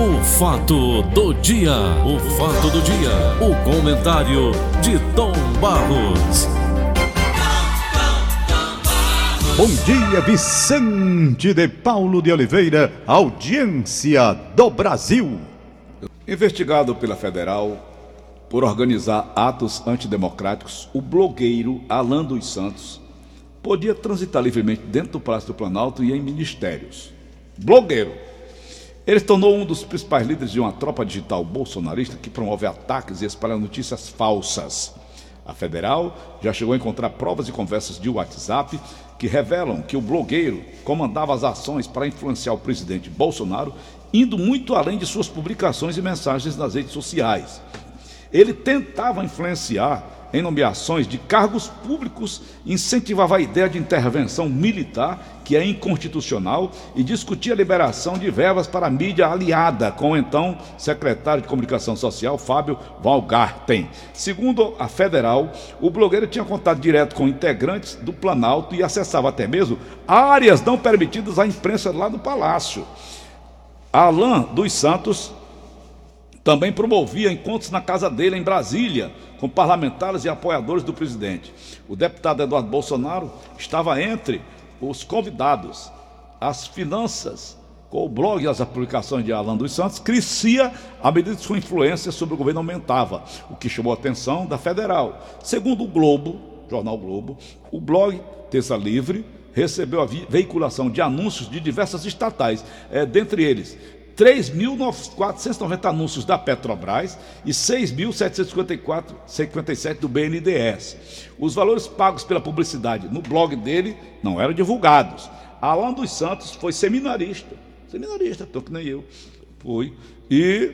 O fato do dia, o fato do dia, o comentário de Tom Barros. Bom dia, Vicente de Paulo de Oliveira, audiência do Brasil. Investigado pela Federal por organizar atos antidemocráticos, o blogueiro Alan dos Santos podia transitar livremente dentro do Palácio do Planalto e em ministérios. Blogueiro. Ele se tornou um dos principais líderes de uma tropa digital bolsonarista que promove ataques e espalha notícias falsas. A federal já chegou a encontrar provas e conversas de WhatsApp que revelam que o blogueiro comandava as ações para influenciar o presidente Bolsonaro, indo muito além de suas publicações e mensagens nas redes sociais. Ele tentava influenciar em nomeações de cargos públicos, incentivava a ideia de intervenção militar, que é inconstitucional, e discutia a liberação de verbas para a mídia aliada com o então secretário de Comunicação Social, Fábio Valgarten. Segundo a federal, o blogueiro tinha contato direto com integrantes do Planalto e acessava até mesmo áreas não permitidas à imprensa lá no Palácio. Alain dos Santos também promovia encontros na casa dele em Brasília, com parlamentares e apoiadores do presidente. O deputado Eduardo Bolsonaro estava entre os convidados. As finanças, com o blog e as publicações de Alan dos Santos, crescia à medida que sua influência sobre o governo aumentava, o que chamou a atenção da federal. Segundo o Globo, jornal Globo, o blog Terça Livre recebeu a veiculação de anúncios de diversas estatais, é, dentre eles 3.490 anúncios da Petrobras e 6.754,57 do BNDES. Os valores pagos pela publicidade no blog dele não eram divulgados. Alan dos Santos foi seminarista, seminarista, tanto que nem eu, foi, e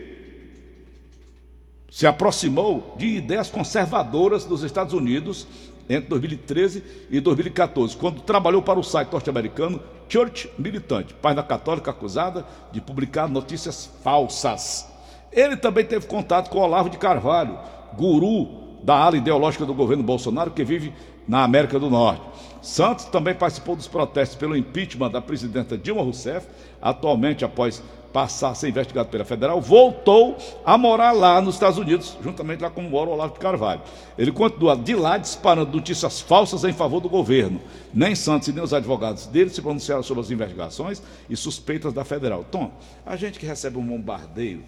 se aproximou de ideias conservadoras dos Estados Unidos entre 2013 e 2014, quando trabalhou para o site norte-americano Church Militante, página católica acusada de publicar notícias falsas. Ele também teve contato com Olavo de Carvalho, guru da ala ideológica do governo Bolsonaro, que vive na América do Norte. Santos também participou dos protestos pelo impeachment da presidenta Dilma Rousseff, atualmente após passar a ser investigado pela federal, voltou a morar lá nos Estados Unidos, juntamente lá com o mora o Olavo de Carvalho. Ele continua de lá disparando notícias falsas em favor do governo. Nem Santos e nem os advogados dele se pronunciaram sobre as investigações e suspeitas da federal. Tom, a gente que recebe um bombardeio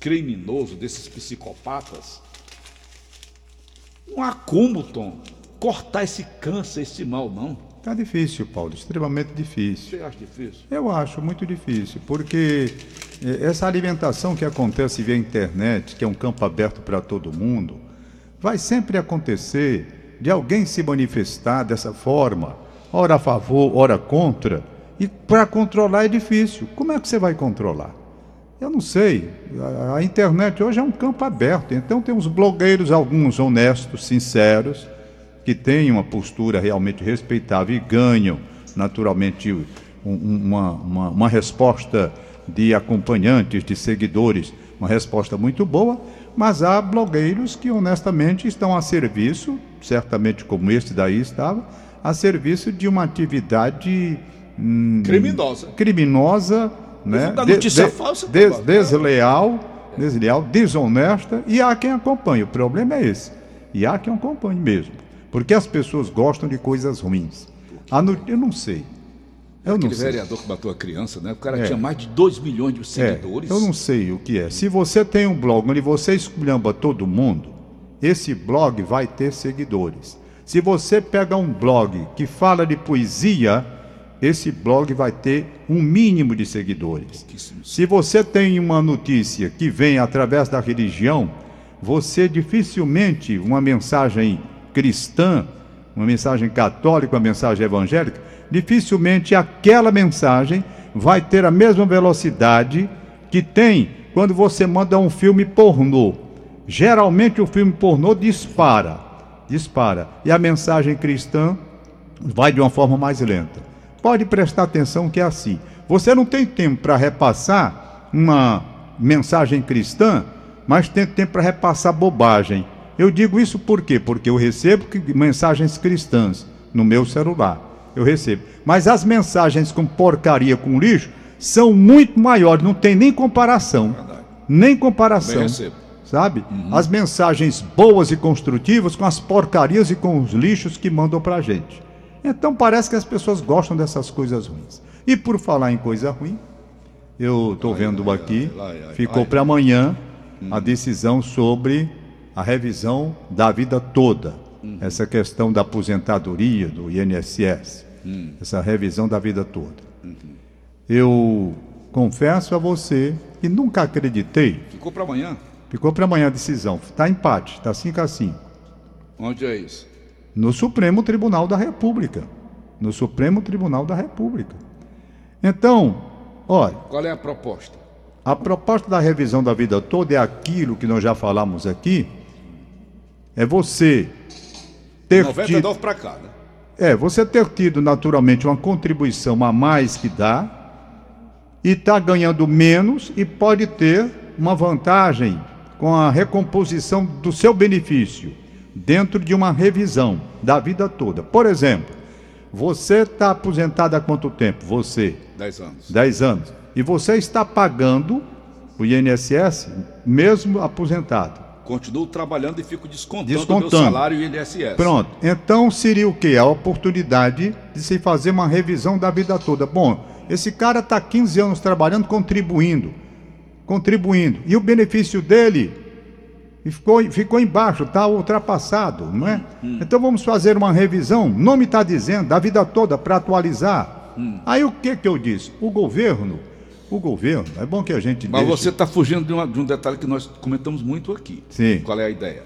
criminoso desses psicopatas, um acúmulo, Tom, cortar esse câncer, esse mal, não. Está difícil, Paulo, extremamente difícil. Você acha difícil? Eu acho muito difícil, porque eh, essa alimentação que acontece via internet, que é um campo aberto para todo mundo, vai sempre acontecer de alguém se manifestar dessa forma, ora a favor, ora contra, e para controlar é difícil. Como é que você vai controlar? Eu não sei. A, a internet hoje é um campo aberto, então tem os blogueiros, alguns honestos, sinceros, que têm uma postura realmente respeitável e ganham, naturalmente, um, uma, uma, uma resposta de acompanhantes, de seguidores, uma resposta muito boa, mas há blogueiros que honestamente estão a serviço, certamente como este daí estava, a serviço de uma atividade hum, criminosa, criminosa, né? notícia de, falsa, des, desleal, desleal, desonesta, e há quem acompanhe. O problema é esse. E há quem acompanhe mesmo. Porque as pessoas gostam de coisas ruins. Eu não sei. Eu Aquele não sei. vereador que matou a criança, né? O cara é. tinha mais de 2 milhões de seguidores. É. Eu não sei o que é. Se você tem um blog onde você esculhamba todo mundo, esse blog vai ter seguidores. Se você pega um blog que fala de poesia, esse blog vai ter um mínimo de seguidores. Se você tem uma notícia que vem através da religião, você dificilmente uma mensagem cristã, uma mensagem católica, uma mensagem evangélica, dificilmente aquela mensagem vai ter a mesma velocidade que tem quando você manda um filme pornô. Geralmente o filme pornô dispara, dispara, e a mensagem cristã vai de uma forma mais lenta. Pode prestar atenção que é assim. Você não tem tempo para repassar uma mensagem cristã, mas tem tempo para repassar bobagem. Eu digo isso por quê? Porque eu recebo mensagens cristãs no meu celular. Eu recebo. Mas as mensagens com porcaria, com lixo, são muito maiores, não tem nem comparação. Verdade. Nem comparação. recebo. Sabe? As mensagens boas e construtivas com as porcarias e com os lixos que mandam pra gente. Então parece que as pessoas gostam dessas coisas ruins. E por falar em coisa ruim, eu estou vendo aqui, ai, ai, ficou ai. para amanhã a decisão sobre a revisão da vida toda. Essa questão da aposentadoria, do INSS. Essa revisão da vida toda. Eu confesso a você que nunca acreditei. Ficou para amanhã? Ficou para amanhã a decisão. Está empate, está 5 a 5. Onde é isso? No Supremo Tribunal da República. No Supremo Tribunal da República. Então, olha, Qual é a proposta? a proposta da revisão da vida toda é aquilo que nós já falamos aqui. É você ter tido, 99 para cá, né? é, você ter tido naturalmente uma contribuição a mais que dá e está ganhando menos e pode ter uma vantagem com a recomposição do seu benefício dentro de uma revisão da vida toda. Por exemplo, você está aposentado há quanto tempo? Você, 10 anos. 10 anos. E você está pagando o INSS mesmo aposentado. Continuo trabalhando e fico descontando, o meu Descontando. salário e INSS. Pronto. Então seria o quê? A oportunidade de se fazer uma revisão da vida toda. Bom, esse cara está 15 anos trabalhando, contribuindo. Contribuindo. E o benefício dele ficou, ficou embaixo, está ultrapassado, não é? Então vamos fazer uma revisão, nome está dizendo, da vida toda, para atualizar. Aí o que, que eu disse? O governo, o governo, é bom que a gente Mas deixe- você está fugindo de, uma- de um detalhe que nós comentamos muito aqui. Sim. Qual é a ideia?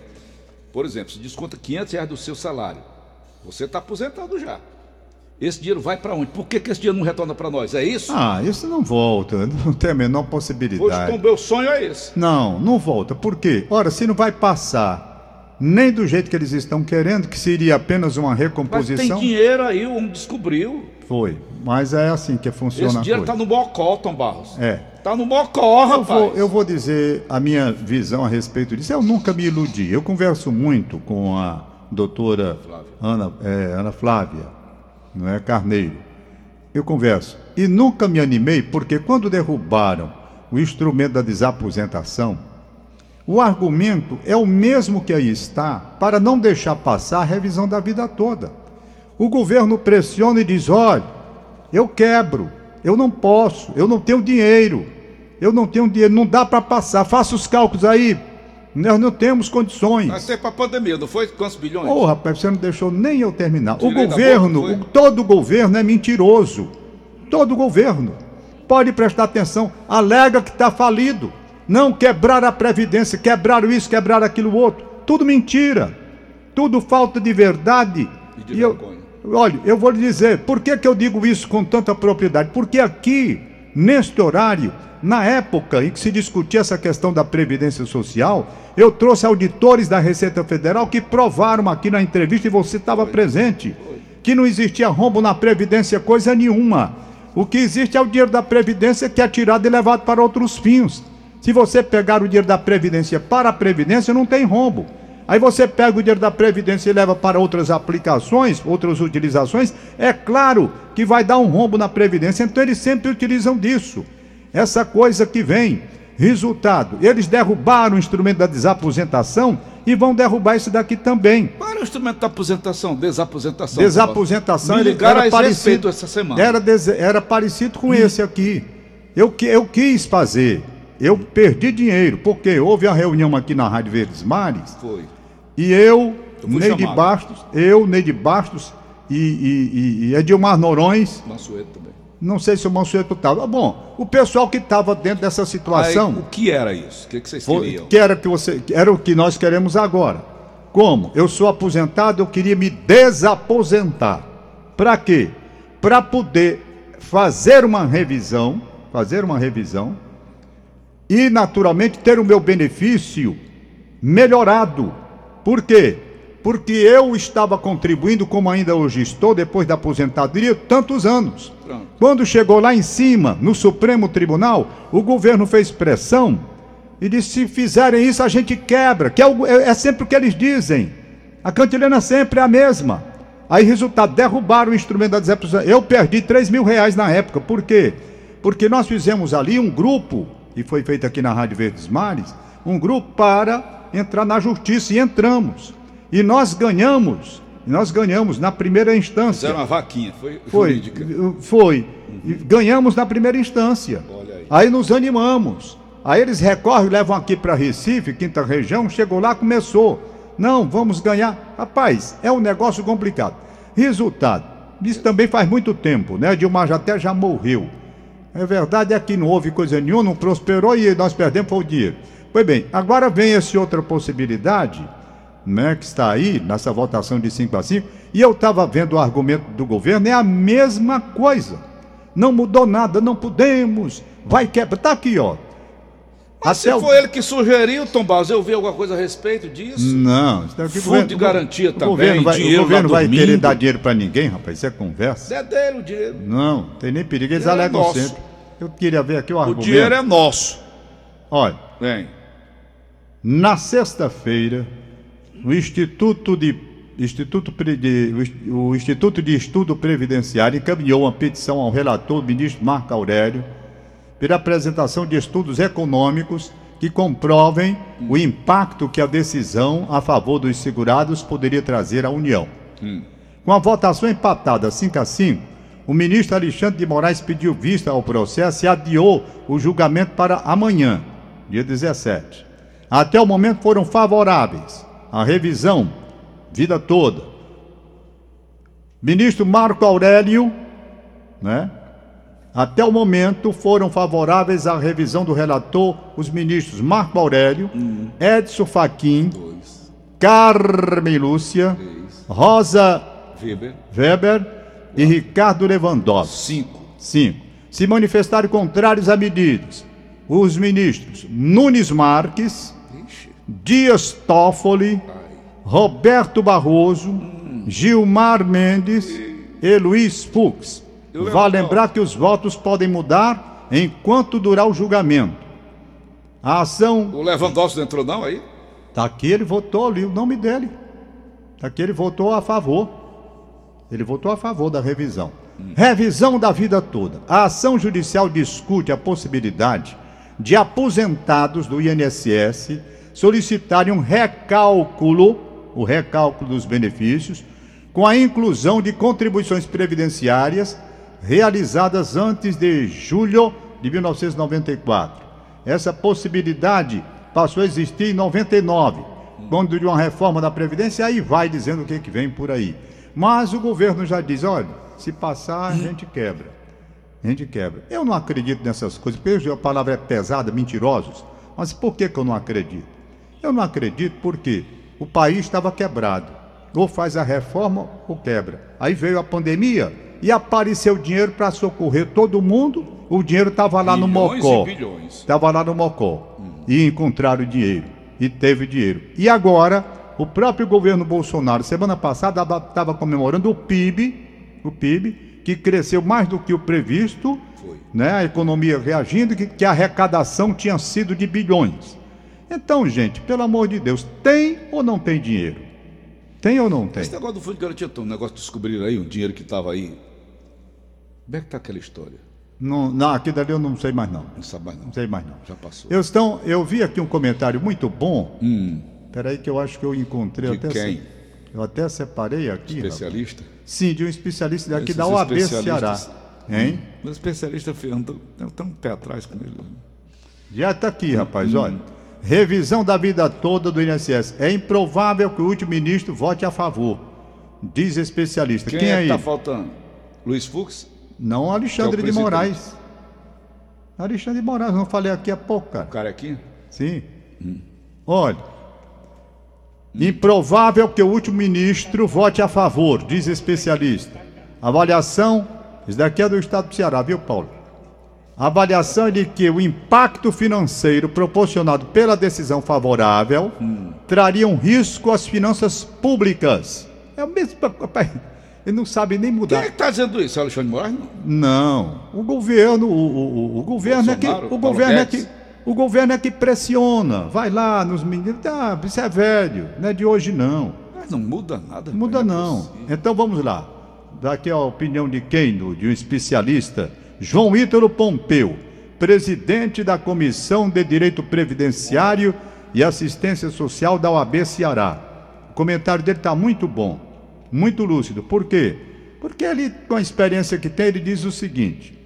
Por exemplo, se desconta 500 reais do seu salário, você está aposentado já. Esse dinheiro vai para onde? Por que, que esse dinheiro não retorna para nós? É isso? Ah, isso não volta, não tem a menor Hoje, possibilidade. o meu sonho é esse. Não, não volta. Por quê? Ora, se não vai passar nem do jeito que eles estão querendo, que seria apenas uma Mas tem recomposição. dinheiro aí, um descobriu. Foi. Mas é assim que funciona Esse dinheiro está no Mocó, Tom Barros. É. Está no Mocó, Eu rapaz. vou, eu vou dizer a minha visão a respeito disso. Eu nunca me iludi. Eu converso muito com a doutora Flávia. Ana, é, Ana Flávia, não é Carneiro. Eu converso. E nunca me animei, porque quando derrubaram o instrumento da desaposentação, o argumento é o mesmo que aí está para não deixar passar a revisão da vida toda. O governo pressiona e diz: olha, eu quebro, eu não posso, eu não tenho dinheiro, eu não tenho dinheiro, não dá para passar, faça os cálculos aí, nós não temos condições. Mas tem para pandemia, não foi? Quantos bilhões? Ô, rapaz, você não deixou nem eu terminar. Tirei o governo, boca, foi? o- todo governo é mentiroso. Todo governo. Pode prestar atenção. Alega que está falido. Não quebraram a Previdência, quebraram isso, quebraram aquilo outro. Tudo mentira. Tudo falta de verdade. E de eu, vergonha. Olha, eu vou lhe dizer, por que, que eu digo isso com tanta propriedade? Porque aqui, neste horário, na época em que se discutia essa questão da Previdência Social, eu trouxe auditores da Receita Federal que provaram aqui na entrevista e você estava presente que não existia rombo na Previdência coisa nenhuma. O que existe é o dinheiro da Previdência que é tirado e levado para outros fins. Se você pegar o dinheiro da Previdência para a Previdência, não tem rombo. Aí você pega o dinheiro da Previdência e leva para outras aplicações, outras utilizações, é claro que vai dar um rombo na Previdência, então eles sempre utilizam disso. Essa coisa que vem. Resultado, eles derrubaram o instrumento da desaposentação e vão derrubar isso daqui também. Qual era o instrumento da aposentação? Desaposentação. Desaposentação ele era esse parecido, essa semana. Era, era parecido com esse aqui. Eu, eu quis fazer. Eu perdi dinheiro, porque houve a reunião aqui na Rádio Verdes Mares Foi. E eu, Eu Neide chamado. Bastos, eu, Neide Bastos e, e, e, Edilmar Norões, Mansueto também. não sei se o Mansueto estava. Bom, o pessoal que estava dentro dessa Aí, situação. o que era isso? O que, que vocês queriam? que era que você era o que nós queremos agora. Como? Eu sou aposentado, eu queria me desaposentar. Para quê? Para poder fazer uma revisão, fazer uma revisão e naturalmente ter o meu benefício melhorado. Por quê? Porque eu estava contribuindo, como ainda hoje estou, depois da aposentadoria, tantos anos. Pronto. Quando chegou lá em cima, no Supremo Tribunal, o governo fez pressão e disse: se fizerem isso, a gente quebra. Que é, é- é sempre o que eles dizem. A cantilena sempre é a mesma. Aí, resultado, derrubaram o instrumento da desaposentação. Eu perdi 3 mil reais na época. Por quê? Porque nós fizemos ali um grupo, e foi feito aqui na Rádio Verdes Mares, um grupo para entrar na justiça e entramos. E nós ganhamos, nós ganhamos na primeira instância. Fizeram uma vaquinha, foi, Foi, jurídica. foi. E Ganhamos na primeira instância. Aí. Aí nos animamos. Aí eles recorrem, levam aqui para Recife, quinta região, chegou lá, começou. Não, vamos ganhar. Rapaz, é um negócio complicado. Resultado, isso também faz muito tempo, né? Dilma já até já morreu. É verdade é que não houve coisa nenhuma, não prosperou e nós perdemos foi o dinheiro. Pois bem, agora vem essa outra possibilidade, né, que está aí nessa votação de 5 a 5, e eu estava vendo o argumento do governo, é a mesma coisa. Não mudou nada, não podemos, vai quebrar. Está aqui, ó. Mas se o- foi ele que sugeriu, Tom Barros, eu vi alguma coisa a respeito disso? Não, isso daqui o Fundo governo- de garantia o também, Governo vai, dinheiro o governo vai dormindo. querer dar dinheiro para ninguém, rapaz, isso é conversa. É dele o dinheiro. Não, tem nem perigo, eles é alegam nosso. sempre. Eu queria ver aqui o O argumento. dinheiro é nosso. Olha, Vem. Na sexta-feira, o Instituto de Instituto de- o Instituto de Estudo Previdenciário encaminhou uma petição ao relator ministro Marco Aurélio pela apresentação de estudos econômicos que comprovem o impacto que a decisão a favor dos segurados poderia trazer à União. Com a votação empatada 5 a 5, o ministro Alexandre de Moraes pediu vista ao processo e adiou o julgamento para amanhã, dia 17. Até o momento foram favoráveis à revisão, vida toda. Ministro Marco Aurélio, né? Até o momento foram favoráveis à revisão do relator os ministros Marco Aurélio, Edson Fachin, Dois, Carmen Lúcia, três, Rosa Weber, Weber e Ricardo Lewandowski. cinco. Cinco. Se manifestaram contrários a medidas. Os ministros Nunes Marques, Dias Toffoli, Roberto Barroso, Gilmar Mendes e Luiz Fux. Lembro- lembrar que os votos podem mudar enquanto durar o julgamento. A ação o Lewandowski não entrou não aí? Tá aqui, ele votou ali o nome dele. Tá aqui, ele votou a favor. Ele votou a favor da revisão. Revisão da vida toda. A ação judicial discute a possibilidade de aposentados do INSS solicitarem um recálculo, o recálculo dos benefícios, com a inclusão de contribuições previdenciárias realizadas antes de julho de 1994. Essa possibilidade passou a existir em 99, quando de uma reforma da Previdência, aí vai dizendo o que, que vem por aí. Mas o governo já diz: olha, se passar, a gente quebra. A gente quebra. Eu não acredito nessas coisas, porque a palavra é pesada, mentirosos. Mas por que, que eu não acredito? Eu não acredito porque o país estava quebrado. Ou faz a reforma ou quebra. Aí veio a pandemia e apareceu dinheiro para socorrer todo mundo. O dinheiro estava lá no Bilhões Mocó. Estava lá no Mocó. E encontraram dinheiro. E teve dinheiro. E agora, o próprio governo Bolsonaro, semana passada, estava comemorando o PIB, o PIB, que cresceu mais do que o previsto, Foi. né? a economia reagindo, que, que a arrecadação tinha sido de bilhões. Então, gente, pelo amor de Deus, tem ou não tem dinheiro? Tem ou não tem? Esse negócio do fundo de garantia, um negócio de descobrir aí, um dinheiro que estava aí. Como é que tá aquela história? Não, não, aqui dali eu não sei mais não. Não sabe mais não. Não sei mais não. Já passou. Eu, estão, eu vi aqui um comentário muito bom. Hum, Peraí que eu acho que eu encontrei. De eu até quem? se- Eu até separei aqui. rapaz. especialista? Sim, de um especialista daqui Esses da OAB Ceará. Hein? Mas especialista anda tem um pé atrás com ele. Já está aqui, rapaz, olha. Revisão da vida toda do INSS. É improvável que o último ministro vote a favor. Diz especialista. Quem, Quem, é aí? que tá faltando? Luiz Fux? Não Alexandre é de. Moraes. Alexandre de Moraes, não falei aqui há pouco, cara. O cara aqui? Sim. Olha. Improvável que o último ministro vote a favor, diz especialista. Avaliação, isso daqui é do estado do Ceará, viu, Paulo? A avaliação é de que o impacto financeiro proporcionado pela decisão favorável traria um risco às finanças públicas. É o mesmo. Ele não sabe nem Quem mudar. é que está dizendo isso? É Alexandre Moraes? Não. O governo, o, o, o- o governo é que o governo é que o governo é que pressiona. Vai lá nos meninos, ah, isso é velho, não é de hoje não. Mas não muda nada. Muda é não. possível. Então vamos lá. Daqui a opinião de quem? Do- De um especialista João Ítalo Pompeu, presidente da Comissão de Direito Previdenciário e Assistência Social da OAB Ceará. O comentário dele está muito bom, muito lúcido. Por quê? Porque ele, com a experiência que tem, ele diz o seguinte: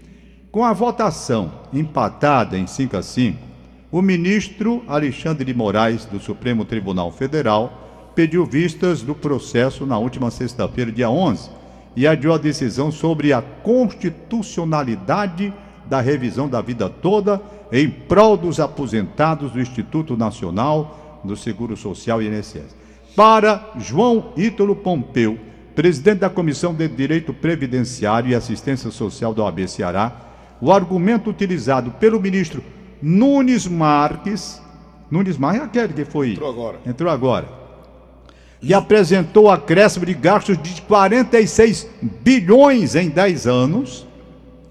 com a votação empatada em 5 a 5, o ministro Alexandre de Moraes, do Supremo Tribunal Federal, pediu vistas do processo na última sexta-feira, dia 11, e adiou a decisão sobre a constitucionalidade da revisão da vida toda em prol dos aposentados do Instituto Nacional do Seguro Social e INSS. Para João Ítalo Pompeu, presidente da Comissão de Direito Previdenciário e Assistência Social da OAB Ceará, o argumento utilizado pelo ministro Nunes Marques, Nunes Marques é aquele que foi. Entrou agora. Entrou agora. E apresentou acréscimo de gastos de 46 bilhões em 10 anos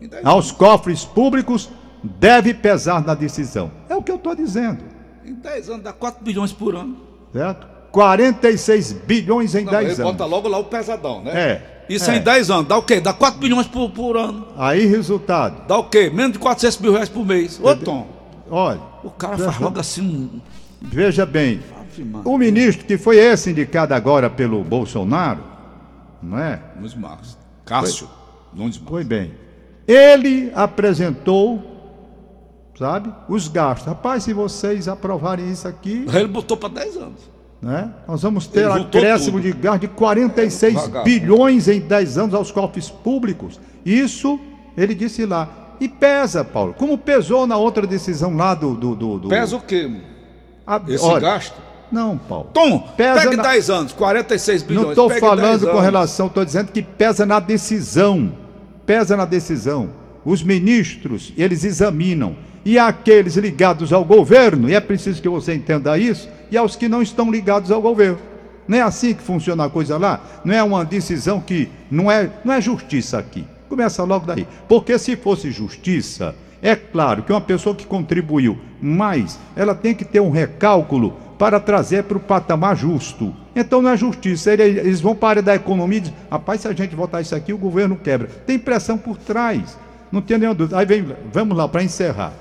Em aos cofres públicos, deve pesar na decisão. É o que eu estou dizendo, Em 10 anos dá 4 bilhões por ano. certo? 46 bilhões em Não, 10 ele anos. bota logo lá o pesadão, né? É. Isso é. em 10 anos, dá o quê? Dá 4 bilhões por, por ano. Aí, resultado. Dá o quê? Menos de 400 mil reais por mês. Ô, Tom, Olha, o cara faz logo assim um... veja bem. O ministro que foi esse indicado agora pelo Bolsonaro, não é? Nunes Marques. Cássio. Nunes Marques. Foi bem. Ele apresentou, sabe, os gastos. Rapaz, se vocês aprovarem isso aqui, Ele botou para 10 anos. né, nós vamos ter acréscimo tudo. de gasto de 46 Vagabundo. bilhões em 10 anos aos cofres públicos. Isso, ele disse lá. E pesa, Paulo, como pesou na outra decisão lá do. do, do, do- Pesa o quê? a- Esse olha, gasto? Não, Paulo. Tom, Pesa pegue na- 10 anos, 46 bilhões. Não estou pegue 10 falando com relação, estou dizendo que pesa na decisão. Pesa na decisão. Os ministros, eles examinam. E aqueles ligados ao governo, e é preciso que você entenda isso, e aos que não estão ligados ao governo. Não é assim que funciona a coisa lá? Não é uma decisão que não é, não é justiça aqui. Começa logo daí. Porque se fosse justiça, é claro que uma pessoa que contribuiu mais, ela tem que ter um recálculo para trazer para o patamar justo. Então não é justiça. Ele- Eles vão para a área da economia e dizem, rapaz, se a gente votar isso aqui, o governo quebra. Tem pressão por trás. Não tem nenhuma dúvida. Aí vem, vamos lá, para encerrar.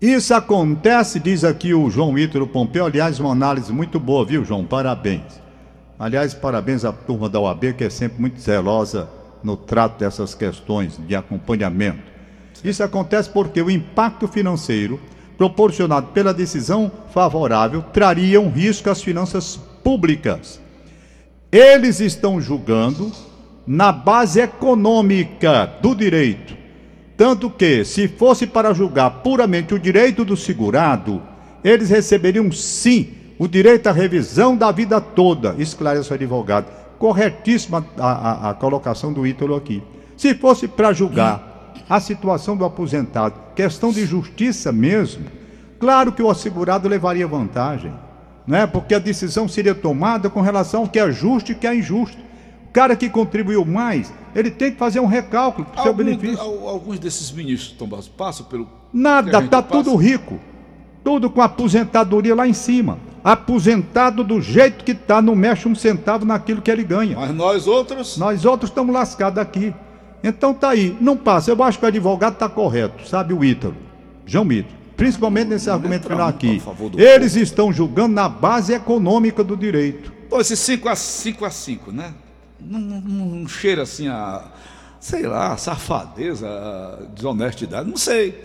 Isso acontece, diz aqui o João Ítalo Pompeu. Aliás, uma análise muito boa, viu, João? Parabéns. Aliás, parabéns à turma da OAB, que é sempre muito zelosa no trato dessas questões de acompanhamento. Isso acontece porque o impacto financeiro proporcionado pela decisão favorável traria um risco às finanças públicas. Eles estão julgando na base econômica do direito. Tanto que, se fosse para julgar puramente o direito do segurado, eles receberiam sim o direito à revisão da vida toda, esclarece o advogado. Corretíssima a, a- a colocação do Ítalo aqui. Se fosse para julgar a situação do aposentado, questão de justiça mesmo, claro que o assegurado levaria vantagem, né? porque a decisão seria tomada com relação ao que é justo e que é injusto. O cara que contribuiu mais, ele tem que fazer um recálculo para o seu benefício. al- alguns desses ministros, Tom Barros, passam pelo. Nada, tá passa? tudo rico. Tudo com aposentadoria lá em cima. Aposentado do jeito que tá, não mexe um centavo naquilo que ele ganha. Mas nós outros. Nós outros estamos lascados aqui. Então tá aí, não passa. Eu acho que o advogado está correto, sabe o Ítalo, João Ítalo. Principalmente nesse argumento entra final aqui. a Eles estão julgando na base econômica do direito. Pô, esse 5 a 5 a 5, né? Não, não- não cheira assim a. Sei lá, safadeza, a desonestidade, não sei.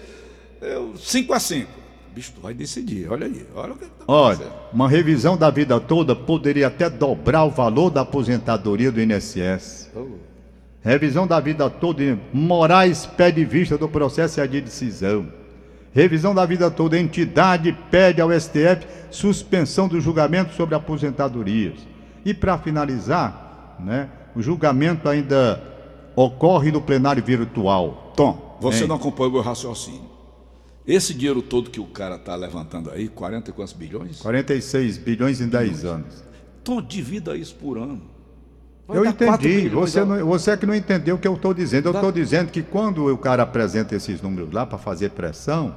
Eu, 5 a 5. Bicho, tu vai decidir, olha aí. Olha o que tá Olha, uma revisão da vida toda poderia até dobrar o valor da aposentadoria do INSS. Revisão da vida toda. Moraes pede vista do processo de decisão. Revisão da vida toda. Entidade pede ao STF suspensão do julgamento sobre aposentadorias. E para finalizar, né, o julgamento ainda ocorre no plenário virtual. Tom, você Hein? não acompanha o meu raciocínio. Esse dinheiro todo que o cara tá levantando aí, 40 e quantos bilhões? 46 bilhões em 10 anos. Tom, divida isso por ano. Vai Eu entendi. Você, não, você é que não entendeu o que eu estou dizendo. Eu estou dizendo que quando o cara apresenta esses números lá para fazer pressão,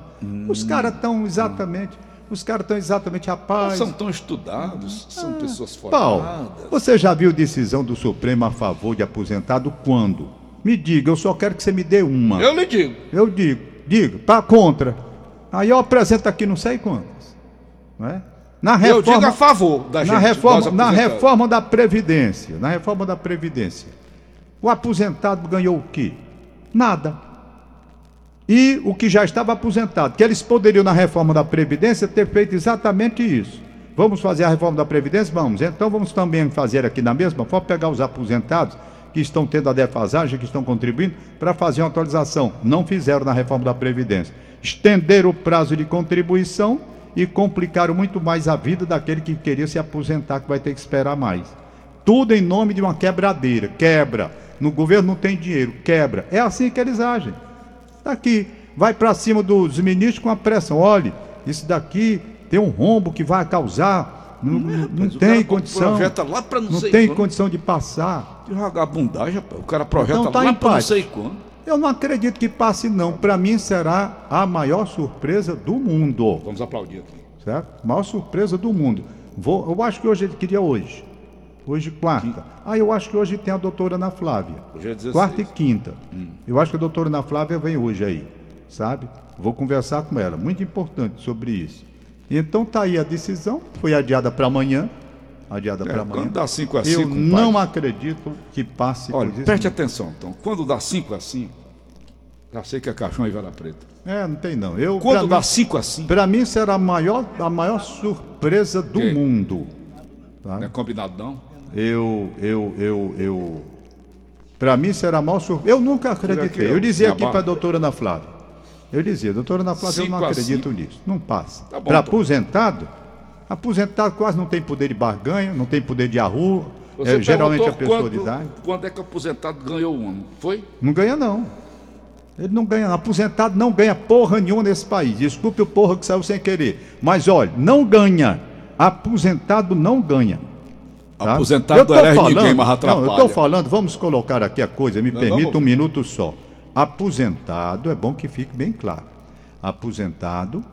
os caras estão exatamente. Os caras estão exatamente, Não rapaz. são tão estudados, são pessoas Paulo, formadas. você já viu decisão do Supremo a favor de aposentado quando? Me diga, eu só quero que você me dê uma. Eu lhe digo. Eu digo, digo, para contra. Aí eu apresento aqui não sei quantas. Não é? Na eu digo a favor da gente. Na reforma, na reforma da Previdência. Na reforma da Previdência. O aposentado ganhou o quê? Nada. E o que já estava aposentado, que eles poderiam, na reforma da Previdência, ter feito exatamente isso. Vamos fazer a reforma da Previdência? Vamos. Então vamos também fazer aqui na mesma forma, pegar os aposentados que estão tendo a defasagem, que estão contribuindo, para fazer uma atualização. Não fizeram na reforma da Previdência. Estenderam o prazo de contribuição e complicaram muito mais a vida daquele que queria se aposentar, que vai ter que esperar mais. Tudo em nome de uma quebradeira. Quebra. No governo não tem dinheiro. Quebra. É assim que eles agem. Daqui. Vai para cima dos ministros com a pressão. Olhe, isso daqui tem um rombo que vai causar. Não, não, não tem condição. Não, tem quando. condição de passar. Que vagabundagem, rapaz. O cara projeta Então tá lá pra não sei quando. Eu não acredito que passe, não. Para mim será a maior surpresa do mundo. Vamos aplaudir aqui. Certo? Maior surpresa do mundo. Vou, eu acho que hoje ele queria hoje. Hoje, quarta. Ah, eu acho que hoje tem a doutora Ana Flávia. Hoje é 16. Quarta e quinta. Eu acho que a doutora Ana Flávia vem hoje aí, sabe? Vou conversar com ela. Muito importante sobre isso. Então tá aí a decisão. Foi adiada para amanhã. Adiada É, para amanhã. quando dá 5 a Eu 5, não acredito que passe Olha, preste atenção, então. Quando dá 5 a 5, já sei que é caixão e vela preta. É, não tem não. Eu, Quando dá mim- 5 a 5, Para mim será a maior, a maior surpresa do Quê? mundo. tá? não é combinado não? Eu, eu, eu, eu. Para mim será a maior surpresa. Eu nunca acreditei. aqui, Eu dizia aqui para a doutora Ana Flávia. Eu dizia, doutora Ana Flávia, eu não Cinco acredito nisso. Não passa. Tá para aposentado, aposentado quase não tem poder de barganha, não tem poder de. Você É, geralmente a pessoa de idade. quando é que o aposentado ganhou um ano? Foi? Não ganha, não. Ele não ganha. não. Aposentado não ganha porra nenhuma nesse país. Desculpe o porra que saiu sem querer. Mas olha, não ganha. Aposentado não ganha. tá? Aposentado Eu tô não é falando- ninguém, mas Não, atrapalha. eu estou falando, vamos colocar aqui a coisa, me Não, permita vamos- um minuto só. Aposentado, é bom que fique bem claro. Aposentado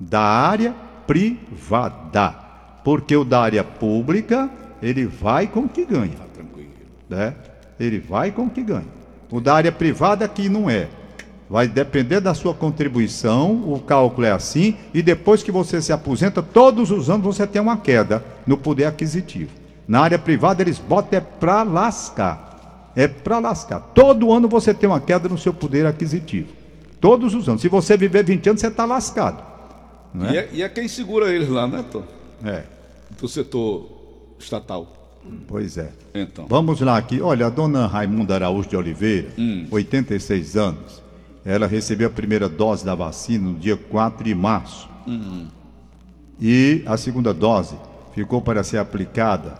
da área privada. Porque o da área pública, ele vai com o que ganha Tranquilo. né? Ele vai com o que ganha. O da área privada aqui não é. Vai depender da sua contribuição, o cálculo é assim, e depois que você se aposenta, todos os anos você tem uma queda no poder aquisitivo. Na área privada eles botam é para lascar. É para lascar. Todo ano você tem uma queda no seu poder aquisitivo. Todos os anos. Se você viver 20 anos, você está lascado. Não E, é? é, e é quem segura eles lá, né, Tom? É, Do setor estatal. pois é. Então. Vamos lá aqui. Olha, a dona Raimunda Araújo de Oliveira, 86 anos, ela recebeu a primeira dose da vacina no dia 4 de março. E a segunda dose ficou para ser aplicada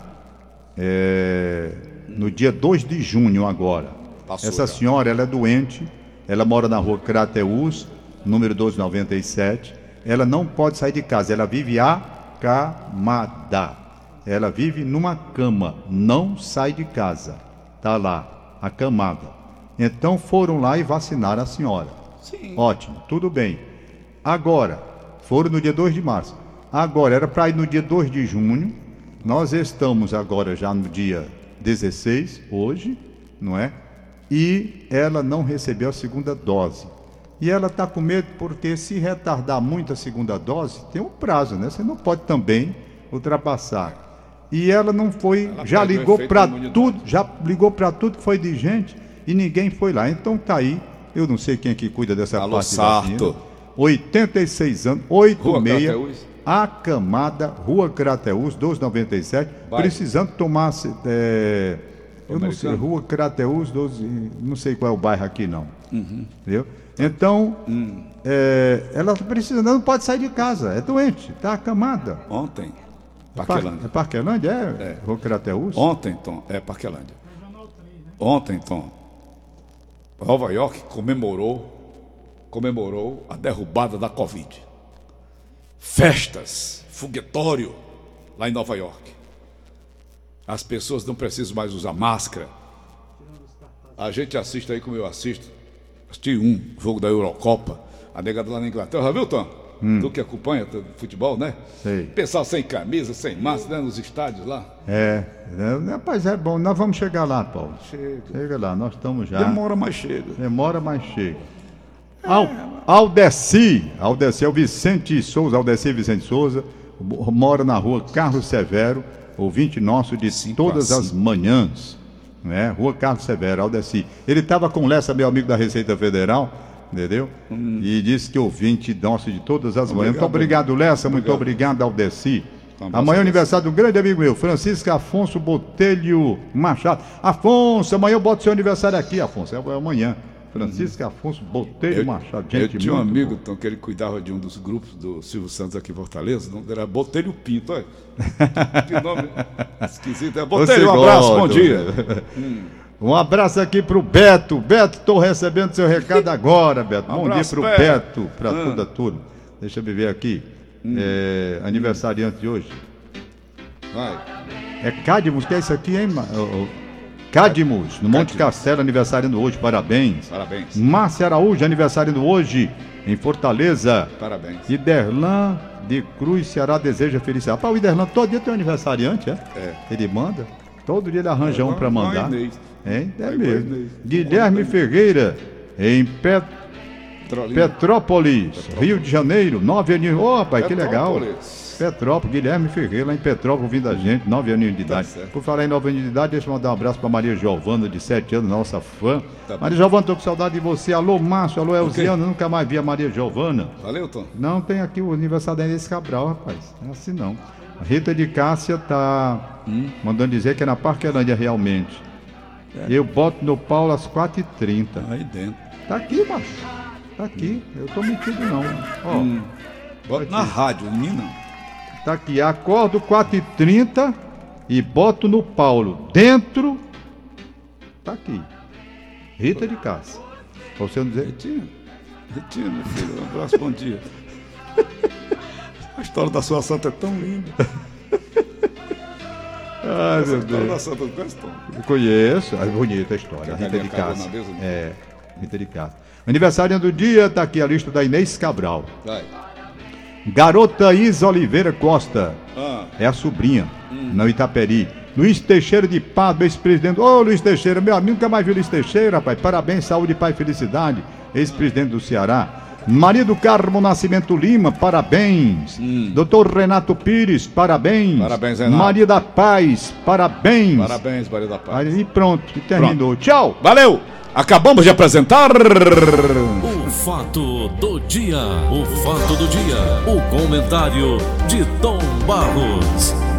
é, no dia 2 de junho agora. Passou Essa senhora, ela é doente, ela mora na rua Crateus, número 1297. Ela não pode sair de casa, ela vive acamada. Ela vive numa cama, não sai de casa. Tá lá, acamada. Então foram lá e vacinaram a senhora. Sim. Ótimo, tudo bem. Agora, foram no dia 2 de março. Agora, era para ir no dia 2 de junho. Nós estamos agora já no dia 16, hoje, não é? E ela não recebeu a segunda dose. E ela está com medo porque se retardar muito a segunda dose, tem um prazo, né? Você não pode também ultrapassar. E ela não foi, Ela já ligou para tudo, já ligou para tudo que foi de gente e ninguém foi lá. Então tá aí, eu não sei quem é que cuida dessa Alô, parte Sarto. da 86 anos, 86, Crateús. acamada, Rua Crateus, 1297, Bairro. precisando tomar, é, eu não sei? Rua Crateus, 12, não sei qual é o bairro aqui não, Uhum. entendeu? Então, Hum. é, ela está precisando, não pode sair de casa, é doente, está acamada. Ontem, Par- Parquelândia. É Parquelândia? É, Rua Crateus? Ontem, Tom, é Parquelândia. Ontem, Tom, Nova York comemorou, comemorou a derrubada da Covid. Festas, foguetório lá em Nova York. As pessoas não precisam mais usar máscara. A gente assiste aí como eu assisto. Assisti um jogo da Eurocopa. A negada lá na Inglaterra, viu, Tom? Do que acompanha futebol, né? Sei. Pessoal sem camisa, sem máscara, né, nos estádios lá. É, é, rapaz, é bom. Nós vamos chegar lá, Paulo. Chega. Chega lá, nós estamos já. Demora, mas chega. Demora, mas chega. Al, Aldeci, Aldeci é o Vicente Souza, Aldeci Vicente Souza, mora na rua Carlos Severo, ouvinte nosso de Cinco todas as manhãs, né? Rua Carlos Severo, Aldeci. Ele estava com o Lessa, meu amigo da Receita Federal, entendeu? E disse que ouvinte nosso de todas as manhãs. Muito obrigado, Lessa, muito obrigado, Aldeci. Um abraço, Amanhã é aniversário do grande amigo meu, Francisco Afonso Botelho Machado. Afonso, amanhã eu boto seu aniversário aqui, Afonso, é amanhã. Francisco Afonso Botelho Machado. eu Gente, tinha um amigo então, que ele cuidava de um dos grupos do Silvio Santos aqui em Fortaleza, o nome dele era Botelho Pinto, olha. que nome esquisito. É Botelho, um abraço, bom dia. Um abraço aqui pro Beto. Beto, estou recebendo seu recado agora, Beto. Um Bom dia abraço, pro Beto. Beto, para Hum. toda a turma. Deixa eu ver aqui. É, aniversariante de hoje. Vai. É Cadmus, que é isso aqui, hein? Cadmus, no Monte Castelo, aniversariando hoje, parabéns. Parabéns. Márcia Araújo, aniversariando hoje, em Fortaleza. Parabéns. Iderlan de Cruz, Ceará, deseja felicidade. Pá, o Iderlan todo dia tem um aniversariante, é? É. Ele manda. Todo dia ele arranja um para mandar. Inês. É, é mesmo. Guilherme Ferreira, em Pet-. Petrópolis, Rio de Janeiro, nove aninhos. Ô, rapaz, que legal. Petrópolis. Guilherme Ferreira, lá em Petrópolis, ouvindo a gente, nove aninhos de idade. Tá. Por falar em nove aninhos de idade, deixa eu mandar um abraço para Maria Giovana, de sete anos, nossa fã. Tá bom. Maria Giovana, tô com saudade de você. Alô, Márcio, alô, Elziano, nunca mais vi a Maria Giovana. Valeu, Tom. Não tem aqui o aniversário da Inês Cabral, rapaz. Não é assim não. Rita de Cássia tá Hum? mandando dizer que é na Parquelândia realmente. É. Eu boto no Paulo às 4h30. Aí dentro. Tá aqui, macho. Tá aqui. Eu tô mentindo não. Ó, Hum. Bota na rádio, menina. tá aqui. Acordo 4h30 e boto no Paulo. Dentro. Tá aqui. Rita de Cássia. Pra você não dizer. Retinha, meu filho. Um abraço, bom dia. A história da sua santa é tão linda. Ai, Essa história da santa, Tom? Eu conheço, é bonita a história. A Rita de mesa, né? É, Rita de Cássia. Aniversário do dia, tá aqui a lista da Inês Cabral. Vai. Garota Isa Oliveira Costa, Ah, é a sobrinha, na Itaperi. Luiz Teixeira de Pado, ex-presidente. Ô Luiz Teixeira, meu amigo, nunca mais viu Luiz Teixeira, rapaz. Parabéns, saúde, paz e felicidade. Ex-presidente do Ceará. Maria do Carmo Nascimento Lima, parabéns. Doutor Renato Pires, parabéns. Parabéns, Renato. Maria da Paz, parabéns. parabéns, Maria da Paz. Aí pronto, e terminou. Tchau! Valeu! Acabamos de apresentar. O fato do dia. O fato do dia. O comentário de Tom Barros.